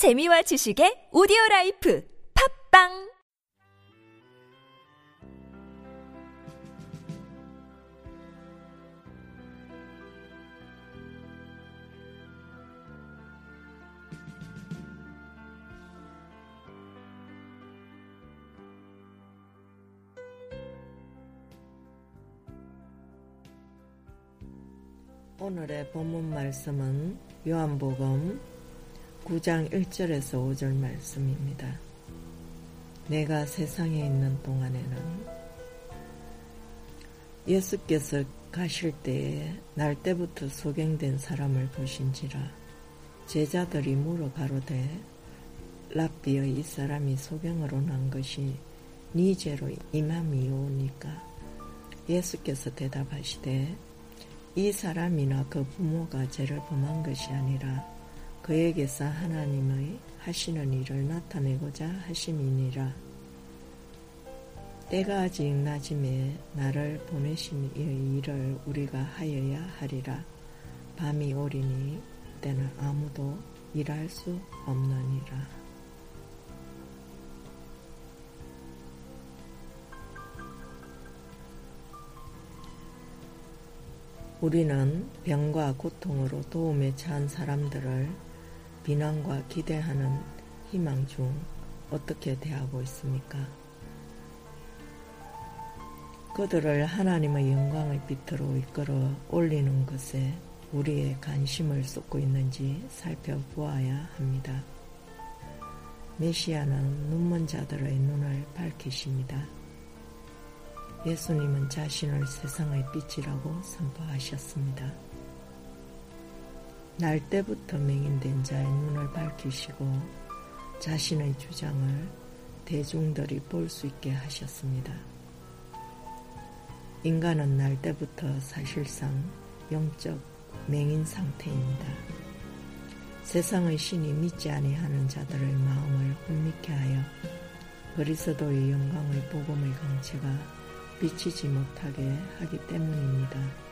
재미와 지식의 오디오 라이프 팝빵! 오늘의 본문 말씀은 요한복음 9장 1절에서 5절 말씀입니다. 내가 세상에 있는 동안에는 예수께서 가실 때에 날 때부터 소경된 사람을 보신지라 제자들이 물어 가로되 랍비여 이 사람이 소경으로 난 것이 니 죄로 임함이오니까 예수께서 대답하시되 이 사람이나 그 부모가 죄를 범한 것이 아니라 그에게서 하나님의 하시는 일을 나타내고자 하심이니라. 때가 아직 낮음에 나를 보내신 이 일을 우리가 하여야 하리라. 밤이 오리니 때는 아무도 일할 수 없느니라. 우리는 병과 고통으로 도움에 처한 사람들을 비난과 기대하는 희망 중 어떻게 대하고 있습니까? 그들을 하나님의 영광의 빛으로 이끌어 올리는 것에 우리의 관심을 쏟고 있는지 살펴보아야 합니다. 메시아는 눈먼 자들의 눈을 밝히십니다. 예수님은 자신을 세상의 빛이라고 선포하셨습니다. 날 때부터 맹인된 자의 눈을 밝히시고 자신의 주장을 대중들이 볼 수 있게 하셨습니다. 인간은 날 때부터 사실상 영적 맹인 상태입니다. 세상의 신이 믿지 아니하는 자들의 마음을 혼미케 하여 그리스도의 영광의 복음의 강체가 비치지 못하게 하기 때문입니다.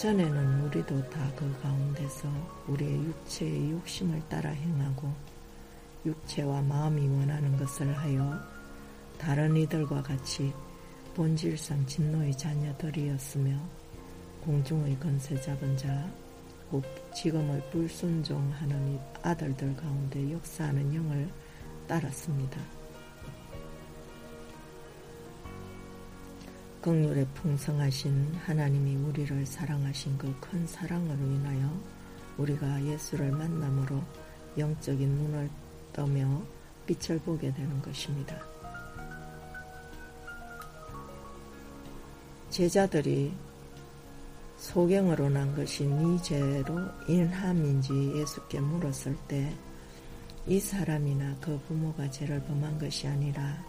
전에는 우리도 다 그 가운데서 우리의 육체의 욕심을 따라 행하고 육체와 마음이 원하는 것을 하여 다른 이들과 같이 본질상 진노의 자녀들이었으며 공중의 건세 잡은 자, 곧 지금의 불순종하는 아들들 가운데 역사하는 영을 따랐습니다. 극률에 풍성하신 하나님이 우리를 사랑하신 그 큰 사랑으로 인하여 우리가 예수를 만남으로 영적인 눈을 떠며 빛을 보게 되는 것입니다. 제자들이 소경으로 난 것이 네 죄로 인함인지 예수께 물었을 때 이 사람이나 그 부모가 죄를 범한 것이 아니라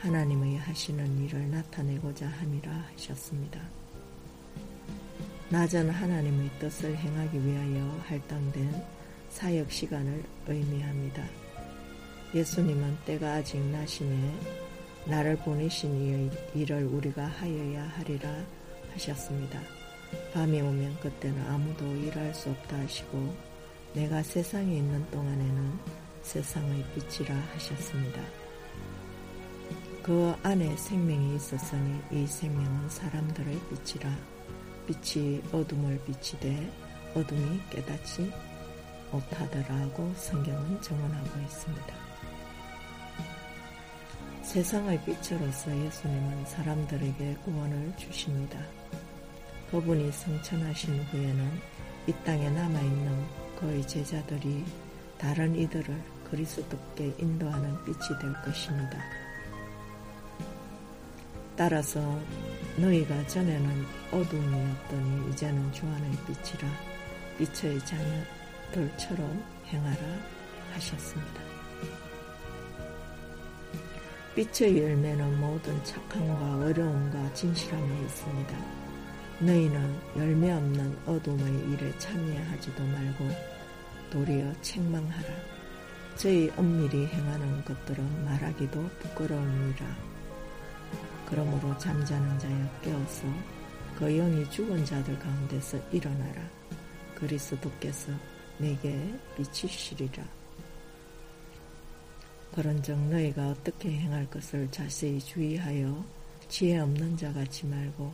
하나님의 하시는 일을 나타내고자 함이라 하셨습니다. 낮은 하나님의 뜻을 행하기 위하여 할당된 사역 시간을 의미합니다. 예수님은 때가 아직 나심에 나를 보내신 일을 우리가 하여야 하리라 하셨습니다. 밤이 오면 그때는 아무도 일할 수 없다 하시고 내가 세상에 있는 동안에는 세상의 빛이라 하셨습니다. 그 안에 생명이 있었으니 이 생명은 사람들의 빛이라 빛이 어둠을 비치되 어둠이 깨닫지 못하더라고 성경은 정언하고 있습니다. 세상의 빛으로서 예수님은 사람들에게 구원을 주십니다. 그분이 성천하신 후에는 이 땅에 남아있는 그의 제자들이 다른 이들을 그리스도께 인도하는 빛이 될 것입니다. 따라서 너희가 전에는 어둠이었더니 이제는 주 안의 빛이라 빛의 자녀들처럼 행하라 하셨습니다. 빛의 열매는 모든 착함과 어려움과 진실함에 있습니다. 너희는 열매 없는 어둠의 일에 참여하지도 말고 도리어 책망하라. 저희 엄밀히 행하는 것들은 말하기도 부끄러움이라. 그러므로 잠자는 자여 깨어서 그 영이 죽은 자들 가운데서 일어나라. 그리스도께서 내게 비치시리라. 그런즉 너희가 어떻게 행할 것을 자세히 주의하여 지혜 없는 자 같이 말고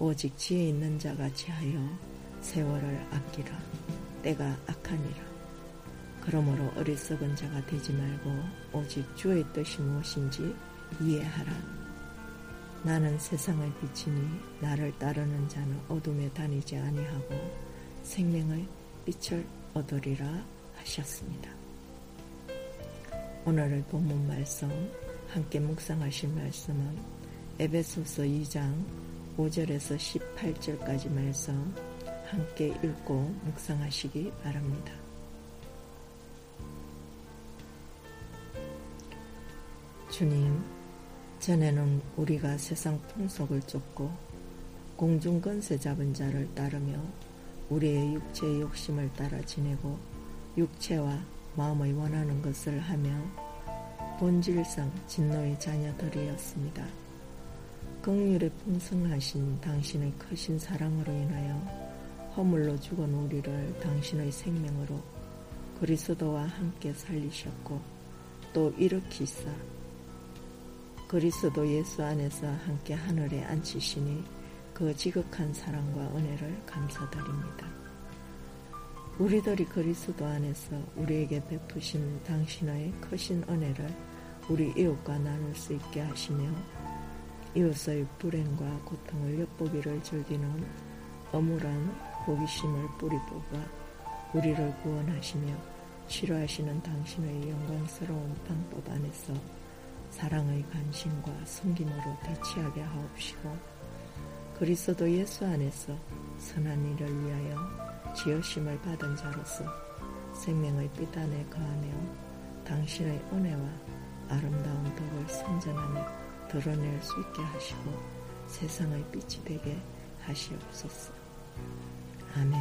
오직 지혜 있는 자 같이 하여 세월을 아끼라. 때가 악하니라. 그러므로 어리석은 자가 되지 말고 오직 주의 뜻이 무엇인지 이해하라. 나는 세상의 빛이니 나를 따르는 자는 어둠에 다니지 아니하고 생명의 빛을 얻으리라 하셨습니다. 오늘의 본문 말씀 함께 묵상하실 말씀은 에베소서 2장 5절에서 18절까지 말씀 함께 읽고 묵상하시기 바랍니다. 주님, 전에는 우리가 세상 풍속을 쫓고 공중건세 잡은 자를 따르며 우리의 육체의 욕심을 따라 지내고 육체와 마음의 원하는 것을 하며 본질상 진노의 자녀들이었습니다. 극률에 풍성하신 당신의 크신 사랑으로 인하여 허물로 죽은 우리를 당신의 생명으로 그리스도와 함께 살리셨고 또 일으키사 그리스도 예수 안에서 함께 하늘에 앉히시니 그 지극한 사랑과 은혜를 감사드립니다. 우리들이 그리스도 안에서 우리에게 베푸신 당신의 크신 은혜를 우리 이웃과 나눌 수 있게 하시며 이웃의 불행과 고통을 엿보기를 즐기는 어물한 호기심을 뿌리 뽑아 우리를 구원하시며 치료하시는 당신의 영광스러운 방법 안에서 사랑의 관심과 섬김으로 대치하게 하옵시고 그리스도 예수 안에서 선한 일을 위하여 지으심을 받은 자로서 생명의 빛 안에 거하며 당신의 은혜와 아름다운 덕을 선전하며 드러낼 수 있게 하시고 세상의 빛이 되게 하시옵소서. 아멘.